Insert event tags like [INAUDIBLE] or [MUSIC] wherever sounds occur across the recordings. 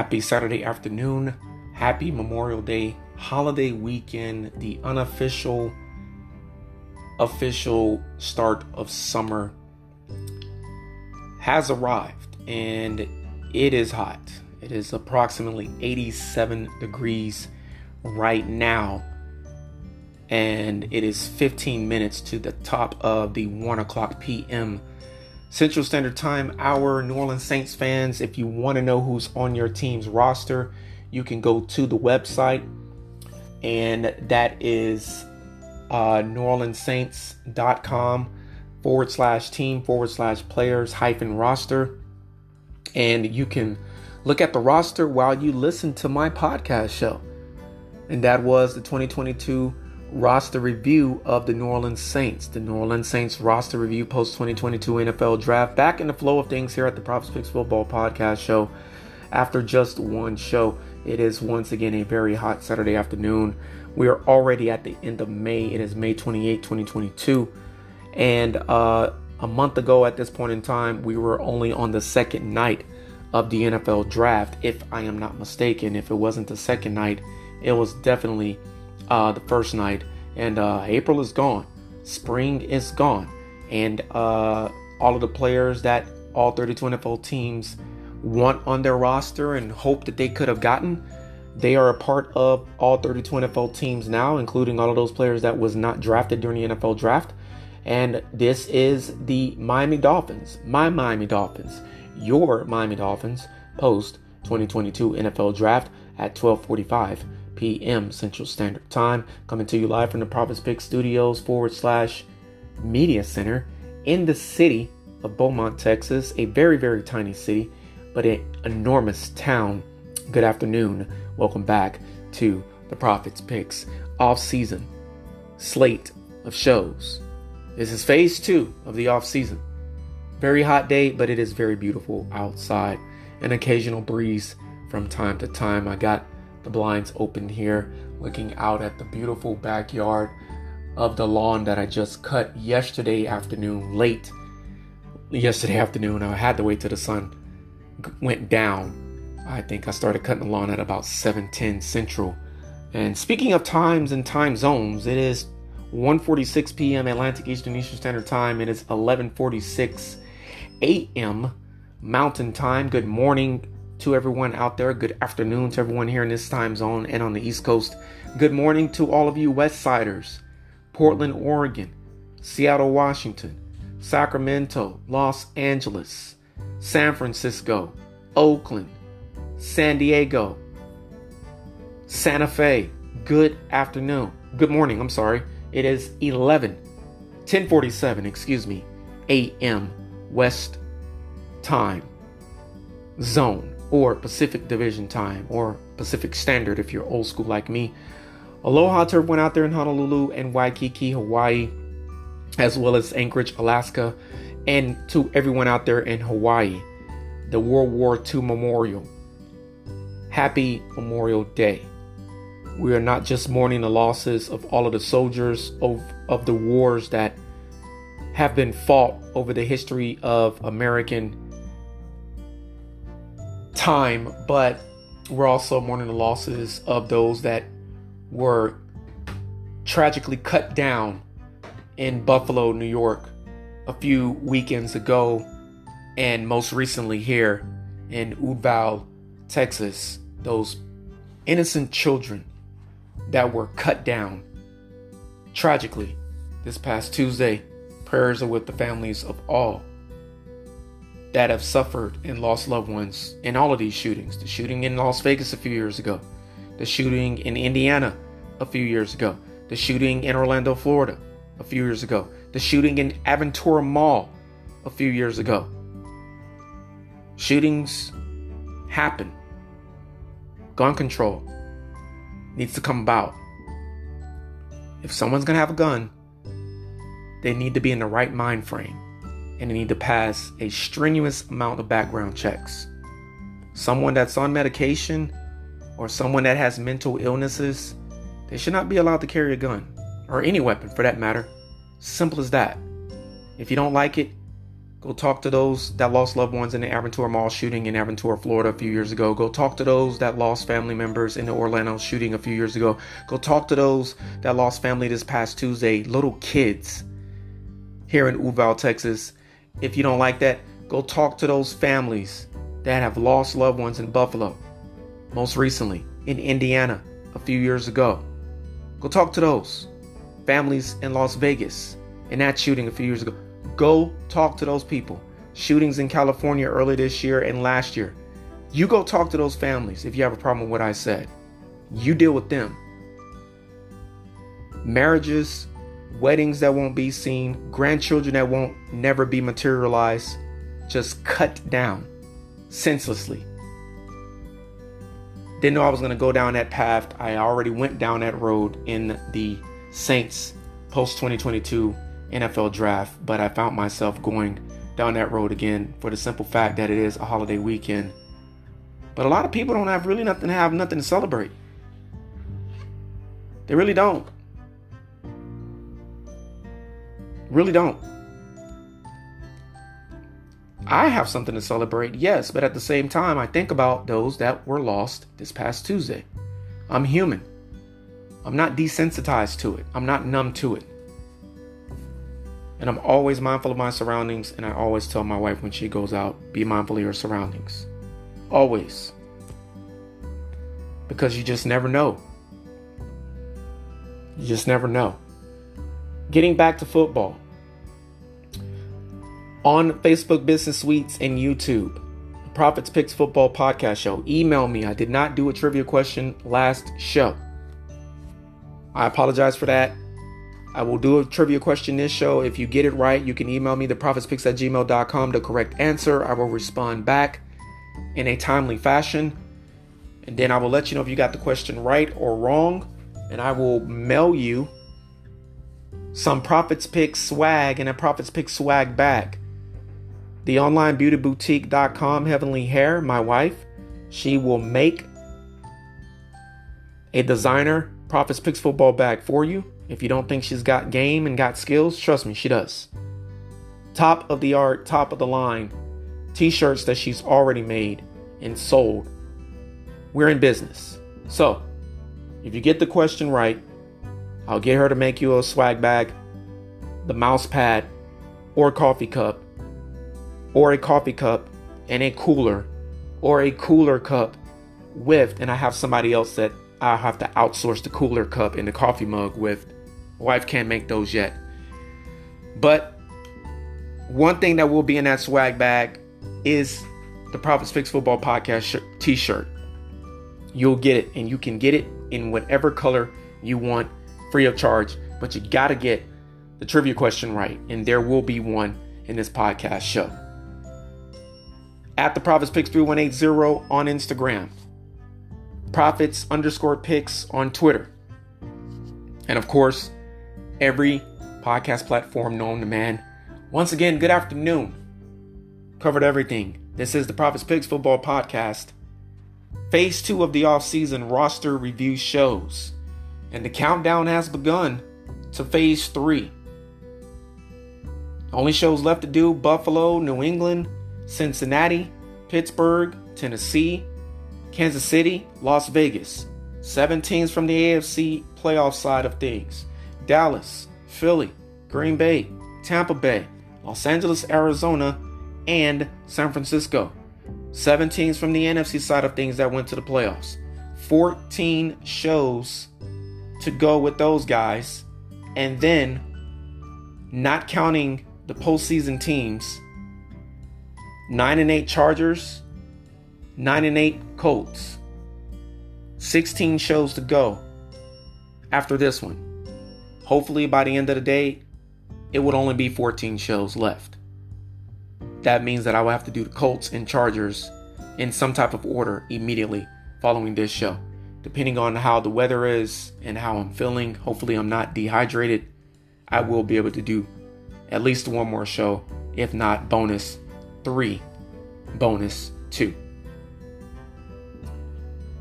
Happy Saturday afternoon. Happy Memorial Day holiday weekend, the unofficial official start of summer has arrived and it is hot. It is approximately 87 degrees right now, and it is 15 minutes to the top of the 1 o'clock p.m. Central Standard Time our New Orleans Saints fans, if you want to know who's on your team's roster, you can go to the website, and that is uh, NewOrleansSaints.com forward slash team forward slash players hyphen roster. And you can look at the roster while you listen to my podcast show. And that was the 2022 roster review of the New Orleans Saints. The New Orleans Saints roster review post 2022 NFL draft. Back in the flow of things here at the Props Picks Football Podcast Show. After just one show, it is once again a very hot Saturday afternoon. We are already at the end of May. It is May 28, 2022. And uh, a month ago at this point in time, we were only on the second night of the NFL draft, if I am not mistaken. If it wasn't the second night, it was definitely uh, the first night. And uh, April is gone, spring is gone, and uh, all of the players that all 32 NFL teams want on their roster and hope that they could have gotten. They are a part of all 32 NFL teams now, including all of those players that was not drafted during the NFL draft. And this is the Miami Dolphins, my Miami Dolphins, your Miami Dolphins post 2022 NFL Draft at 12:45 p.m. Central Standard Time, coming to you live from the Prophets Pick Studios forward slash Media Center in the city of Beaumont, Texas, a very very tiny city, but an enormous town. Good afternoon. Welcome back to the Prophets Picks off season slate of shows this is phase two of the off season. Very hot day, but it is very beautiful outside. An occasional breeze from time to time. I got the blinds open here, looking out at the beautiful backyard of the lawn that I just cut yesterday afternoon, late yesterday [LAUGHS] afternoon. I had to wait till the sun went down. I think I started cutting the lawn at about 7:10 Central. And speaking of times and time zones, it is 1:46 p.m. Atlantic Eastern Eastern Standard Time. It is 11:46 a.m. Mountain Time. Good morning to everyone out there. Good afternoon to everyone here in this time zone and on the East Coast. Good morning to all of you West Siders, Portland, Oregon, Seattle, Washington, Sacramento, Los Angeles, San Francisco, Oakland, San Diego, Santa Fe. Good afternoon. Good morning. I'm sorry. It is 11, 1047, excuse me, a.m. West time zone or Pacific Division time or Pacific Standard if you're old school like me. Aloha to everyone out there in Honolulu and Waikiki, Hawaii, as well as Anchorage, Alaska, and to everyone out there in Hawaii. The World War II Memorial. Happy Memorial Day. We are not just mourning the losses of all of the soldiers of, of the wars that have been fought over the history of American time, but we're also mourning the losses of those that were tragically cut down in Buffalo, New York, a few weekends ago, and most recently here in Uvalde, Texas. Those innocent children that were cut down. Tragically, this past Tuesday, prayers are with the families of all that have suffered and lost loved ones in all of these shootings. The shooting in Las Vegas a few years ago, the shooting in Indiana a few years ago, the shooting in Orlando, Florida a few years ago, the shooting in Aventura Mall a few years ago. Shootings happen. Gun control needs to come about. If someone's going to have a gun, they need to be in the right mind frame and they need to pass a strenuous amount of background checks. Someone that's on medication or someone that has mental illnesses, they should not be allowed to carry a gun or any weapon for that matter. Simple as that. If you don't like it, Go talk to those that lost loved ones in the Aventura Mall shooting in Aventura, Florida a few years ago. Go talk to those that lost family members in the Orlando shooting a few years ago. Go talk to those that lost family this past Tuesday, little kids here in Uvalde, Texas. If you don't like that, go talk to those families that have lost loved ones in Buffalo, most recently in Indiana a few years ago. Go talk to those families in Las Vegas in that shooting a few years ago. Go talk to those people. Shootings in California early this year and last year. You go talk to those families if you have a problem with what I said. You deal with them. Marriages, weddings that won't be seen, grandchildren that won't never be materialized, just cut down senselessly. Didn't know I was going to go down that path. I already went down that road in the Saints post 2022 NFL draft, but I found myself going down that road again for the simple fact that it is a holiday weekend. But a lot of people don't have really nothing to have nothing to celebrate. They really don't. Really don't. I have something to celebrate, yes, but at the same time, I think about those that were lost this past Tuesday. I'm human. I'm not desensitized to it, I'm not numb to it. And I'm always mindful of my surroundings, and I always tell my wife when she goes out, be mindful of your surroundings. Always. Because you just never know. You just never know. Getting back to football. On Facebook Business Suites and YouTube, the Profits Picks Football Podcast Show. Email me. I did not do a trivia question last show. I apologize for that. I will do a trivia question this show. If you get it right, you can email me, theprofitspicks at gmail.com, the correct answer. I will respond back in a timely fashion. And then I will let you know if you got the question right or wrong. And I will mail you some Profits Pick swag and a Profits Pick swag bag. The online beauty boutique.com, Heavenly Hair, my wife, she will make a designer Profits Picks football bag for you. If you don't think she's got game and got skills, trust me, she does. Top of the art, top of the line t shirts that she's already made and sold. We're in business. So, if you get the question right, I'll get her to make you a swag bag, the mouse pad, or a coffee cup, or a coffee cup and a cooler, or a cooler cup with, and I have somebody else that I have to outsource the cooler cup and the coffee mug with Wife can't make those yet. But one thing that will be in that swag bag is the Prophets Fix Football Podcast t shirt. You'll get it, and you can get it in whatever color you want free of charge. But you got to get the trivia question right, and there will be one in this podcast show. At the Profits Picks 3180 on Instagram, Profits underscore picks on Twitter. And of course, every podcast platform known to man. Once again, good afternoon. Covered everything. This is the Profits Picks Football Podcast. Phase two of the offseason roster review shows. And the countdown has begun to phase three. Only shows left to do Buffalo, New England, Cincinnati, Pittsburgh, Tennessee, Kansas City, Las Vegas. Seven teams from the AFC playoff side of things. Dallas, Philly, Green Bay, Tampa Bay, Los Angeles, Arizona, and San Francisco. Seven teams from the NFC side of things that went to the playoffs. 14 shows to go with those guys. And then, not counting the postseason teams, 9 and 8 Chargers, 9 and 8 Colts. 16 shows to go after this one. Hopefully, by the end of the day, it would only be 14 shows left. That means that I will have to do the Colts and Chargers in some type of order immediately following this show. Depending on how the weather is and how I'm feeling, hopefully, I'm not dehydrated. I will be able to do at least one more show, if not bonus three, bonus two.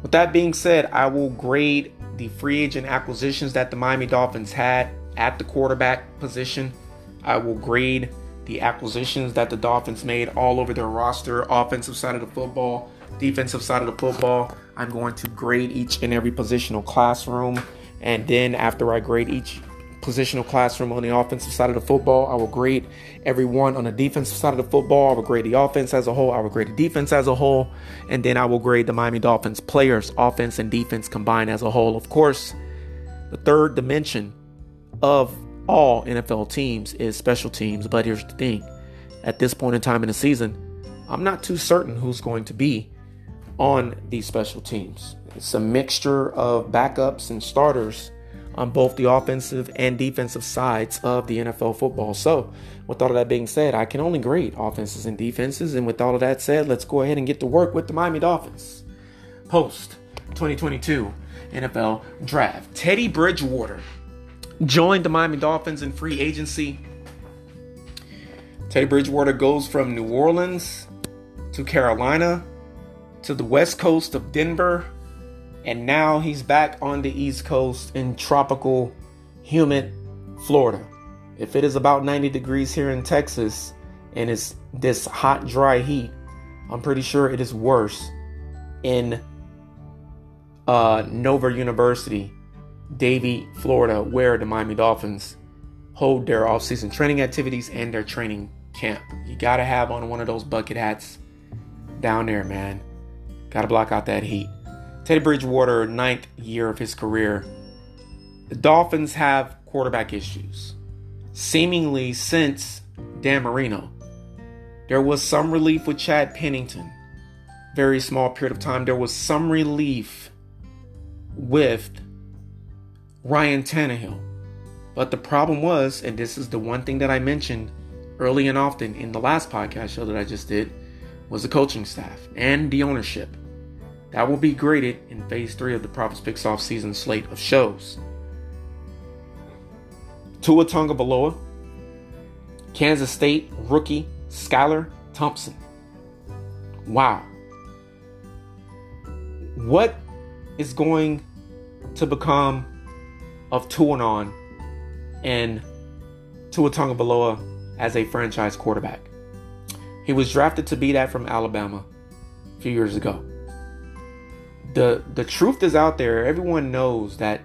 With that being said, I will grade the free agent acquisitions that the Miami Dolphins had at the quarterback position. I will grade the acquisitions that the Dolphins made all over their roster, offensive side of the football, defensive side of the football. I'm going to grade each and every positional classroom. And then after I grade each positional classroom on the offensive side of the football, I will grade everyone on the defensive side of the football. I will grade the offense as a whole. I will grade the defense as a whole. And then I will grade the Miami Dolphins players, offense and defense combined as a whole. Of course, the third dimension of all NFL teams is special teams. But here's the thing at this point in time in the season, I'm not too certain who's going to be on these special teams. It's a mixture of backups and starters on both the offensive and defensive sides of the NFL football. So, with all of that being said, I can only grade offenses and defenses. And with all of that said, let's go ahead and get to work with the Miami Dolphins. Post 2022 NFL Draft. Teddy Bridgewater joined the Miami Dolphins in free agency. Teddy Bridgewater goes from New Orleans to Carolina to the west coast of Denver, and now he's back on the east coast in tropical, humid Florida. If it is about 90 degrees here in Texas and it's this hot, dry heat, I'm pretty sure it is worse in uh, Nova University, Davie, Florida, where the Miami Dolphins hold their off-season training activities and their training camp. You got to have on one of those bucket hats down there, man. Got to block out that heat. Teddy Bridgewater, ninth year of his career. The Dolphins have quarterback issues, seemingly since Dan Marino. There was some relief with Chad Pennington. Very small period of time. There was some relief with Ryan Tannehill. But the problem was, and this is the one thing that I mentioned early and often in the last podcast show that I just did, was the coaching staff and the ownership. That will be graded in phase three of the Prophets Picks off season slate of shows. Tua Tagovailoa, Kansas State rookie Skylar Thompson. Wow. What is going to become of Tuanon and Tua Tagovailoa as a franchise quarterback? He was drafted to be that from Alabama a few years ago the the truth is out there. Everyone knows that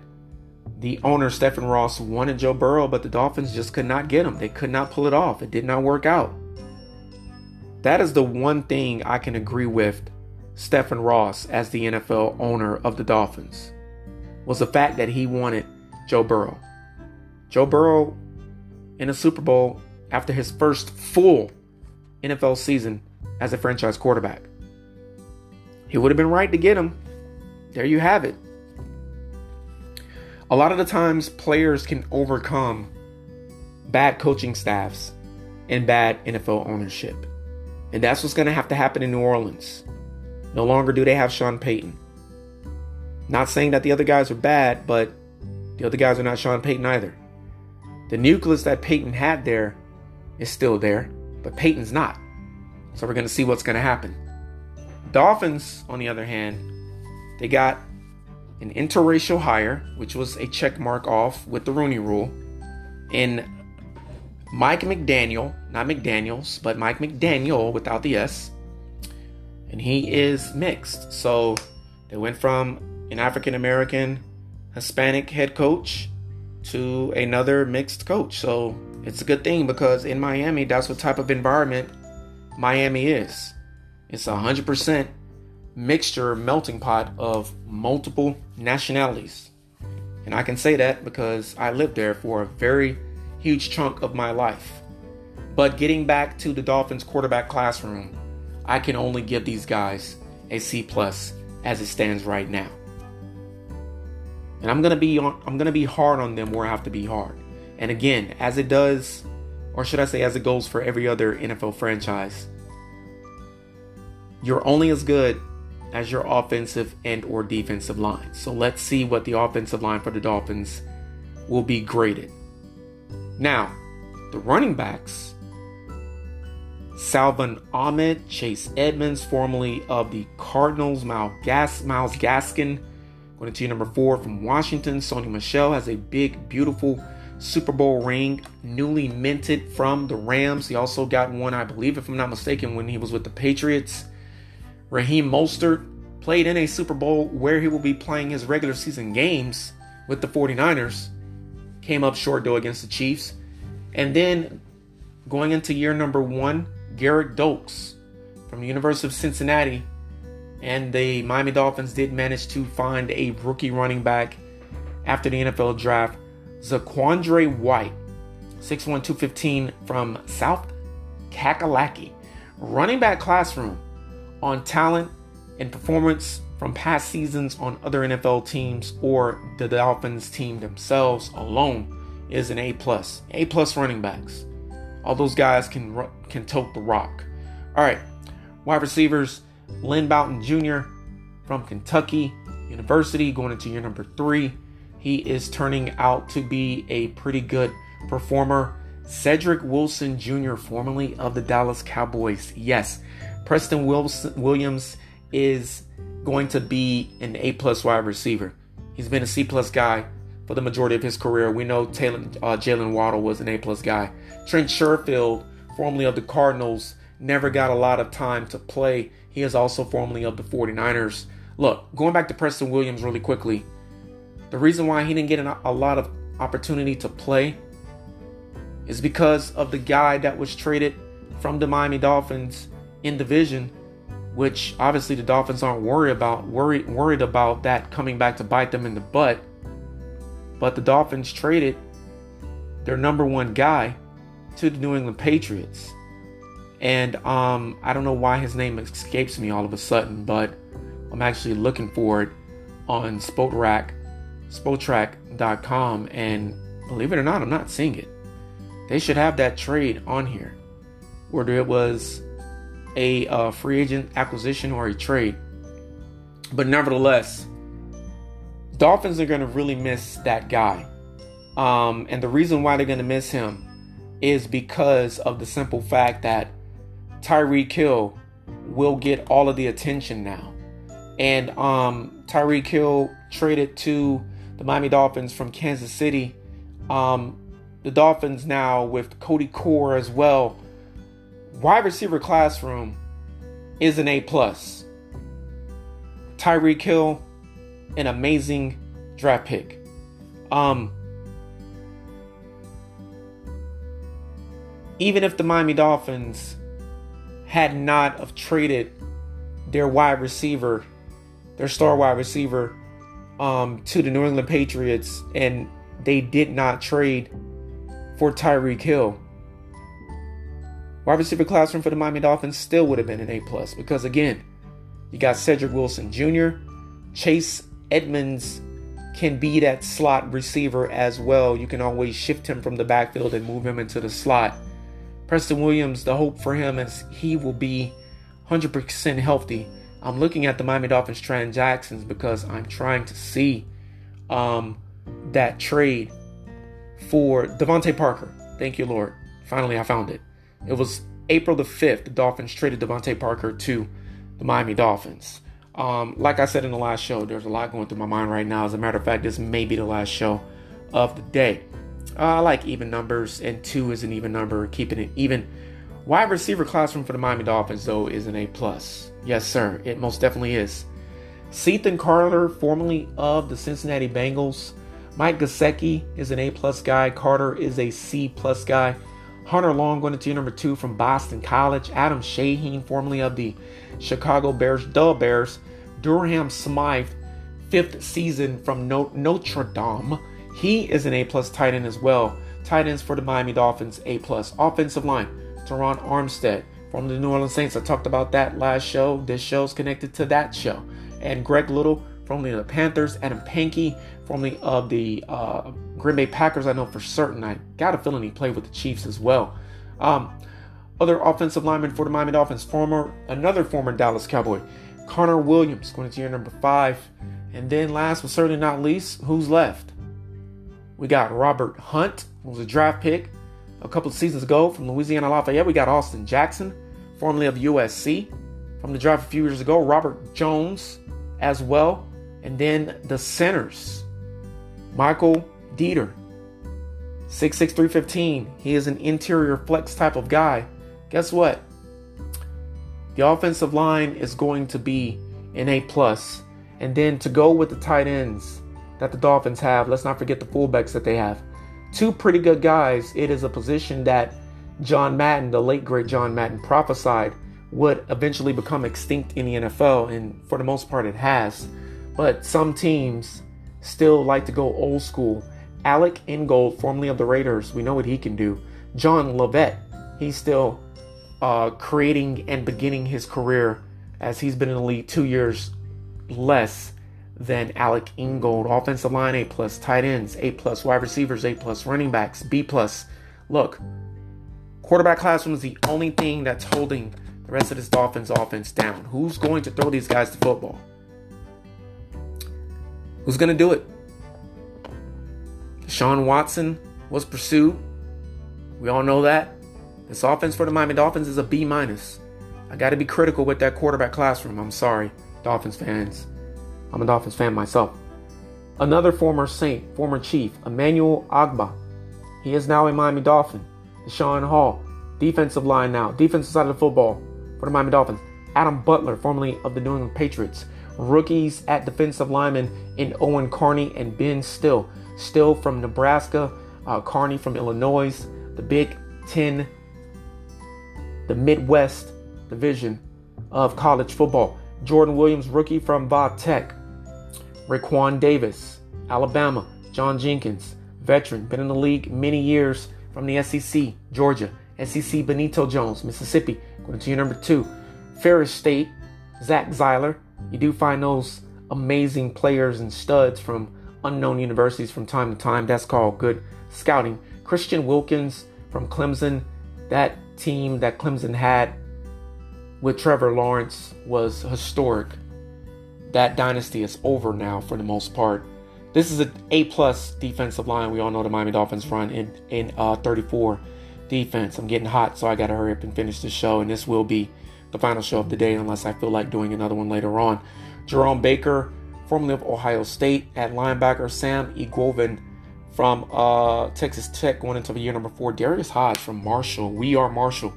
the owner Stephen Ross wanted Joe Burrow, but the Dolphins just could not get him. They could not pull it off. It did not work out. That is the one thing I can agree with Stephen Ross as the NFL owner of the Dolphins was the fact that he wanted Joe Burrow. Joe Burrow in a Super Bowl after his first full NFL season as a franchise quarterback. He would have been right to get him there you have it. A lot of the times, players can overcome bad coaching staffs and bad NFL ownership. And that's what's going to have to happen in New Orleans. No longer do they have Sean Payton. Not saying that the other guys are bad, but the other guys are not Sean Payton either. The nucleus that Payton had there is still there, but Peyton's not. So we're going to see what's going to happen. Dolphins, on the other hand, they got an interracial hire, which was a check mark off with the Rooney Rule, in Mike McDaniel, not McDaniels, but Mike McDaniel without the S, and he is mixed. So they went from an African American, Hispanic head coach to another mixed coach. So it's a good thing because in Miami, that's what type of environment Miami is. It's a 100% mixture, melting pot of multiple nationalities. And I can say that because I lived there for a very huge chunk of my life. But getting back to the Dolphins quarterback classroom, I can only give these guys a C plus as it stands right now. And I'm gonna be on I'm gonna be hard on them where I have to be hard. And again, as it does, or should I say as it goes for every other NFL franchise, you're only as good as your offensive and or defensive line. So let's see what the offensive line for the Dolphins will be graded. Now, the running backs, Salvon Ahmed, Chase Edmonds, formerly of the Cardinals, Myles, Gas, Gaskin, going to number four from Washington. Sony Michel has a big, beautiful Super Bowl ring, newly minted from the Rams. He also got one, I believe, if I'm not mistaken, when he was with the Patriots. Raheem Mostert played in a Super Bowl where he will be playing his regular season games with the 49ers. Came up short, though, against the Chiefs. And then going into year number one, Gerrid Doaks from the University of Cincinnati and the Miami Dolphins did manage to find a rookie running back after the NFL draft, Zaquandre White, 6'1", 215 from South Kakalaki. Running back classroom on talent and performance from past seasons on other NFL teams or the Dolphins team themselves alone is an A plus. A plus running backs. All those guys can can tote the rock. All right, wide receivers. Lynn Bowden Jr. from Kentucky University going into year number three. He is turning out to be a pretty good performer. Cedric Wilson Jr., formerly of the Dallas Cowboys. Yes, Preston Wilson, Williams is going to be an A plus wide receiver. He's been a C plus guy for the majority of his career. We know Taylor, uh, Jaylen Waddle was an A plus guy. Trent Sherfield, formerly of the Cardinals, never got a lot of time to play. He is also formerly of the 49ers. Look, going back to Preston Williams really quickly, the reason why he didn't get a lot of opportunity to play is because of the guy that was traded from the Miami Dolphins in division, which obviously the Dolphins aren't worried about worried worried about that coming back to bite them in the butt. But the Dolphins traded their number one guy to the New England Patriots. And um, I don't know why his name escapes me all of a sudden, but I'm actually looking for it on Spotrac, Spotrac.com, and believe it or not, I'm not seeing it. They should have that trade on here, whether it was a uh, free agent acquisition or a trade. But nevertheless, Dolphins are going to really miss that guy. Um, and the reason why they're going to miss him is because of the simple fact that Tyreek Hill will get all of the attention now. And um, Tyreek Hill traded to the Miami Dolphins from Kansas City. Um, the Dolphins now with Cody Core as well. Wide receiver classroom is an A plus. Tyreek Hill, an amazing draft pick. Um, even if the Miami Dolphins had not have traded their wide receiver, their star wide receiver, um, to the New England Patriots, and they did not trade for Tyreek Hill. Wide receiver classroom for the Miami Dolphins still would have been an A plus because again, you got Cedric Wilson Jr., Chase Edmonds can be that slot receiver as well. You can always shift him from the backfield and move him into the slot. Preston Williams, the hope for him is he will be 100% healthy. I'm looking at the Miami Dolphins transactions because I'm trying to see um, that trade for DeVante Parker. Thank you, Lord. Finally, I found it. It was April the 5th. The Dolphins traded DeVante Parker to the Miami Dolphins. Um, like I said in the last show, there's a lot going through my mind right now. As a matter of fact, this may be the last show of the day. Uh, I like even numbers, and two is an even number, keeping it even. Wide receiver classroom for the Miami Dolphins, though, is an A plus. Yes, sir, it most definitely is. Cethan Carter, formerly of the Cincinnati Bengals. Mike Gesicki is an A plus guy. Carter is a C plus guy. Hunter Long going to number two from Boston College. Adam Shaheen, formerly of the Chicago Bears, the Bears. Durham Smythe, fifth season from Notre Dame. He is an A plus tight end as well. Tight ends for the Miami Dolphins, A plus. Offensive line, Terron Armstead from the New Orleans Saints. I talked about that last show. This show's connected to that show. And Greg Little, from the Panthers. Adam Pankey, formerly of the uh, Green Bay Packers. I know for certain. I got a feeling he played with the Chiefs as well. Um, other offensive lineman for the Miami Dolphins, former another former Dallas Cowboy, Connor Williams, going to year number five. And then last but certainly not least, who's left? We got Robert Hunt, who was a draft pick a couple of seasons ago from Louisiana Lafayette. We got Austin Jackson, formerly of USC, from the draft a few years ago. Robert Jones as well. And then the centers, Michael Deiter, 6'6", He is an interior flex type of guy. Guess what? The offensive line is going to be an A plus, and then to go with the tight ends that the Dolphins have, let's not forget the fullbacks that they have. Two pretty good guys. It is a position that John Madden, the late great John Madden, prophesied would eventually become extinct in the NFL, and for the most part, it has. But some teams still like to go old school. Alec Ingold, formerly of the Raiders, we know what he can do. John Lovett, he's still uh, creating and beginning his career as he's been in the league two years less than Alec Ingold. Offensive line A plus, tight ends A plus, wide receivers A plus, running backs B plus. Look, quarterback classroom is the only thing that's holding the rest of this Dolphins offense down. Who's going to throw these guys the football? Who's going to do it? Sean Watson was pursued. We all know that. This offense for the Miami Dolphins is a B minus. I got to be critical with that quarterback classroom. I'm sorry, Dolphins fans. I'm a Dolphins fan myself. Another former Saint, former Chief, Emmanuel Ogbah. He is now a Miami Dolphin. Deshaun Hall, defensive line now, defensive side of the football for the Miami Dolphins. Adam Butler, formerly of the New England Patriots. Rookies at defensive lineman in Owen Carney and Ben Stille. Stille from Nebraska, uh, Carney from Illinois. The Big Ten, the Midwest division of college football. Jordan Williams, rookie from Va Tech. Raekwon Davis, Alabama. John Jenkins, veteran, been in the league many years from the SEC, Georgia. SEC Benito Jones, Mississippi, going to your number two. Ferris State, Zach Sieler. You do find those amazing players and studs from unknown universities from time to time. That's called good scouting. Christian Wilkins from Clemson. That team that Clemson had with Trevor Lawrence was historic. That dynasty is over now for the most part. This is an A plus defensive line. We all know the Miami Dolphins run in in uh, 34 defense. I'm getting hot, so I got to hurry up and finish the show. And this will be the final show of the day, unless I feel like doing another one later on. Jerome Baker, formerly of Ohio State, at linebacker. Sam Eguavoen from uh, Texas Tech, going into the year number four. Darius Hodge from Marshall. We are Marshall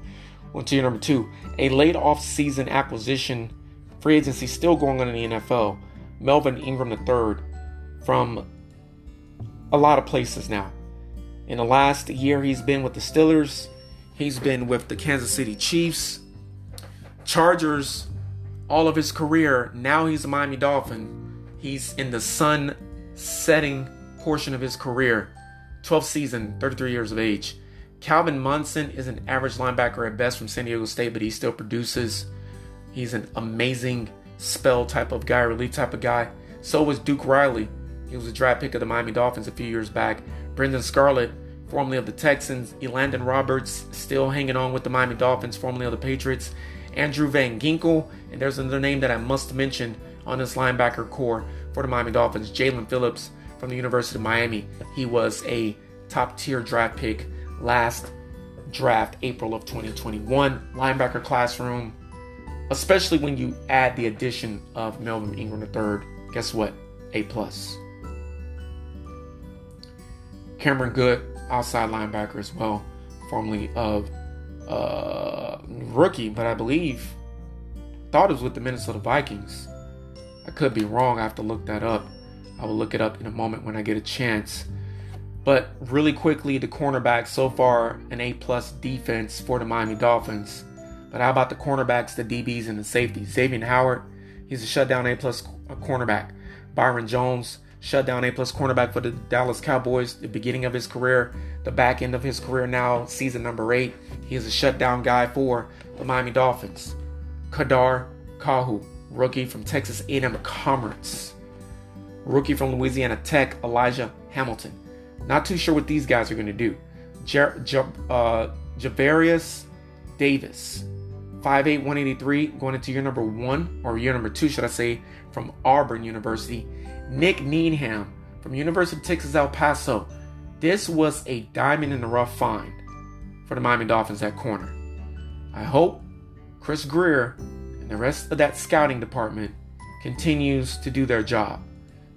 to year number two, a late off-season acquisition, free agency still going on in the NFL. Melvin Ingram III from a lot of places now. In the last year, he's been with the Steelers. He's been with the Kansas City Chiefs, Chargers, all of his career. Now he's a Miami Dolphin. He's in the sun setting portion of his career. 12th season, 33 years of age. Calvin Munson is an average linebacker at best from San Diego State, but he still produces. He's an amazing spell type of guy, relief type of guy. So was Duke Riley. He was a draft pick of the Miami Dolphins a few years back. Brennan Scarlett, formerly of the Texans. Elandon Roberts, still hanging on with the Miami Dolphins, formerly of the Patriots. Andrew Van Ginkel, and there's another name that I must mention on this linebacker core for the Miami Dolphins, Jaelan Phillips from the University of Miami. He was a top tier draft pick last draft, April of 2021. Linebacker classroom, especially when you add the addition of Melvin Ingram III. Guess what? A plus. Cameron Goode, outside linebacker as well, formerly of uh, rookie, but I believe thought it was with the Minnesota Vikings. I could be wrong. I have to look that up. I will look it up in a moment when I get a chance. But really quickly, the cornerback so far an A plus defense for the Miami Dolphins. But how about the cornerbacks, the DBs, and the safeties? Xavier Howard, he's a shutdown A plus cornerback. Byron Jones, shutdown A plus cornerback for the Dallas Cowboys. The beginning of his career, the back end of his career now, season number eight. He is a shutdown guy for the Miami Dolphins. Kader Kohou, rookie from Texas A&M Commerce. Rookie from Louisiana Tech, Elijah Hamilton. Not too sure what these guys are going to do. Jer- Jer- uh, Javaris Davis, 5'8, 183, going into year number one, or year number two, should I say, from Auburn University. Nick Needham from University of Texas El Paso. This was a diamond in the rough find for the Miami Dolphins at corner. I hope Chris Grier and the rest of that scouting department continues to do their job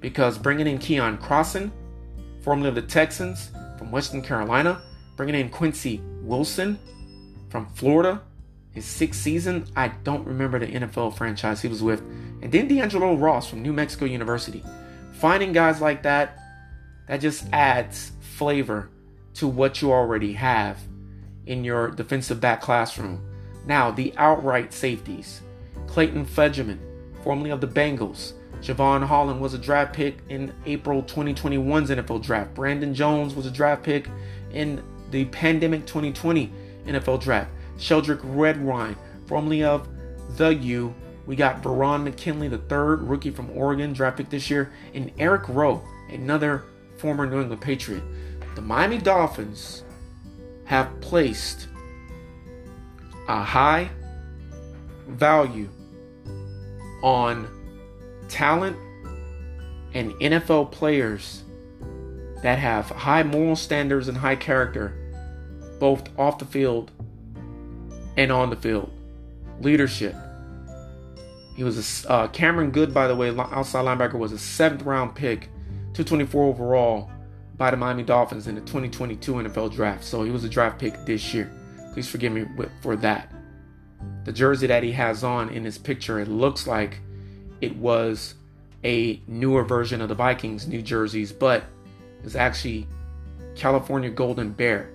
because bringing in Keion Crossen formerly of the Texans, from Western Carolina, bringing in Quincy Wilson from Florida. His sixth season, I don't remember the NFL franchise he was with. And then D'Angelo Ross from New Mexico University. Finding guys like that, that just adds flavor to what you already have in your defensive back classroom. Now, the outright safeties. Clayton Fejedelem, formerly of the Bengals. Jevon Holland was a draft pick in April 2021's NFL draft. Brandon Jones was a draft pick in the pandemic 2020 NFL draft. Sheldrick Redwine, formerly of the U. We got Verone McKinley, the third rookie from Oregon, draft pick this year, and Eric Rowe, another former New England Patriot. The Miami Dolphins have placed a high value on talent and NFL players that have high moral standards and high character, both off the field and on the field. Leadership. He was a uh, Cameron Goode, by the way, outside linebacker, was a seventh round pick, 224 overall by the Miami Dolphins in the 2022 NFL draft. So he was a draft pick this year. Please forgive me for that. The jersey that he has on in his picture, it looks like it was a newer version of the Vikings New Jerseys, but it's actually California Golden Bear.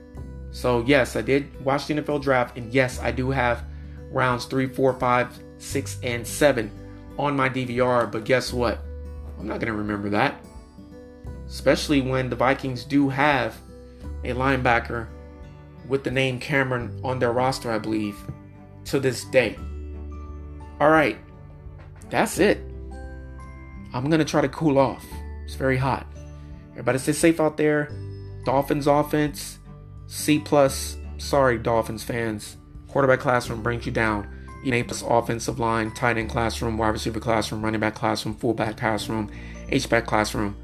So yes, I did watch the NFL draft, and yes, I do have rounds three, four, five, six, and seven on my DVR. But guess what? I'm not gonna remember that especially when the Vikings do have a linebacker with the name Cameron on their roster, I believe, to this day. All right, that's it. I'm gonna try to cool off. It's very hot. Everybody stay safe out there. Dolphins offense, C plus. Sorry, Dolphins fans. Quarterback classroom brings you down. A plus offensive line, tight end classroom, wide receiver classroom, running back classroom, fullback classroom, H back classroom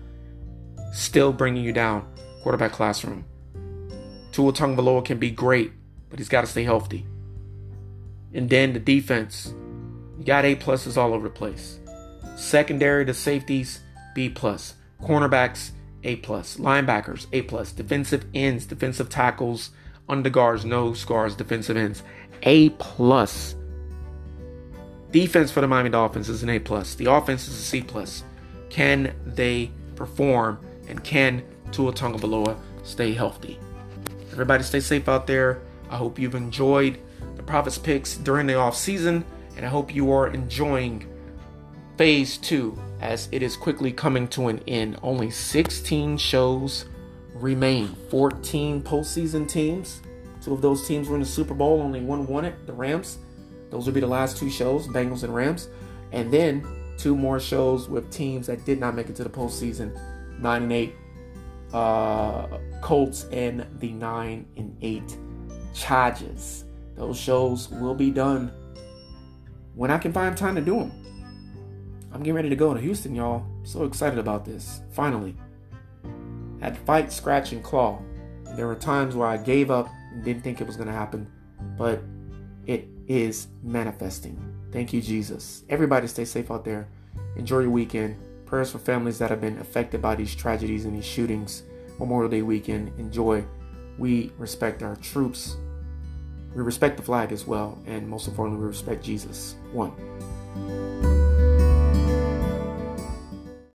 still bringing you down. Quarterback classroom. Tua Tagovailoa can be great, but he's got to stay healthy. And then the defense. You got A pluses all over the place. Secondary to safeties, B plus. Cornerbacks, A plus. Linebackers, A plus. Defensive ends, defensive tackles, underguards, nose guards, defensive ends, A plus. Defense for the Miami Dolphins is an A plus. The offense is a C plus. Can they perform and can Tua Tagovailoa stay healthy? Everybody stay safe out there. I hope you've enjoyed the Prophets picks during the off season, and I hope you are enjoying phase two as it is quickly coming to an end. Only 16 shows remain. 14 postseason teams. Two of those teams were in the Super Bowl. Only one won it, the Rams. Those will be the last two shows, Bengals and Rams. And then two more shows with teams that did not make it to the postseason. 9 and 8 uh, Colts and the 9 and 8 Chargers. Those shows will be done when I can find time to do them. I'm getting ready to go to Houston, y'all. So excited about this. Finally. Had to fight, scratch, and claw. There were times where I gave up and didn't think it was going to happen, but it is manifesting. Thank you, Jesus. Everybody stay safe out there. Enjoy your weekend. Prayers for families that have been affected by these tragedies and these shootings. Memorial Day weekend. Enjoy. We respect our troops. We respect the flag as well. And most importantly, we respect Jesus. One.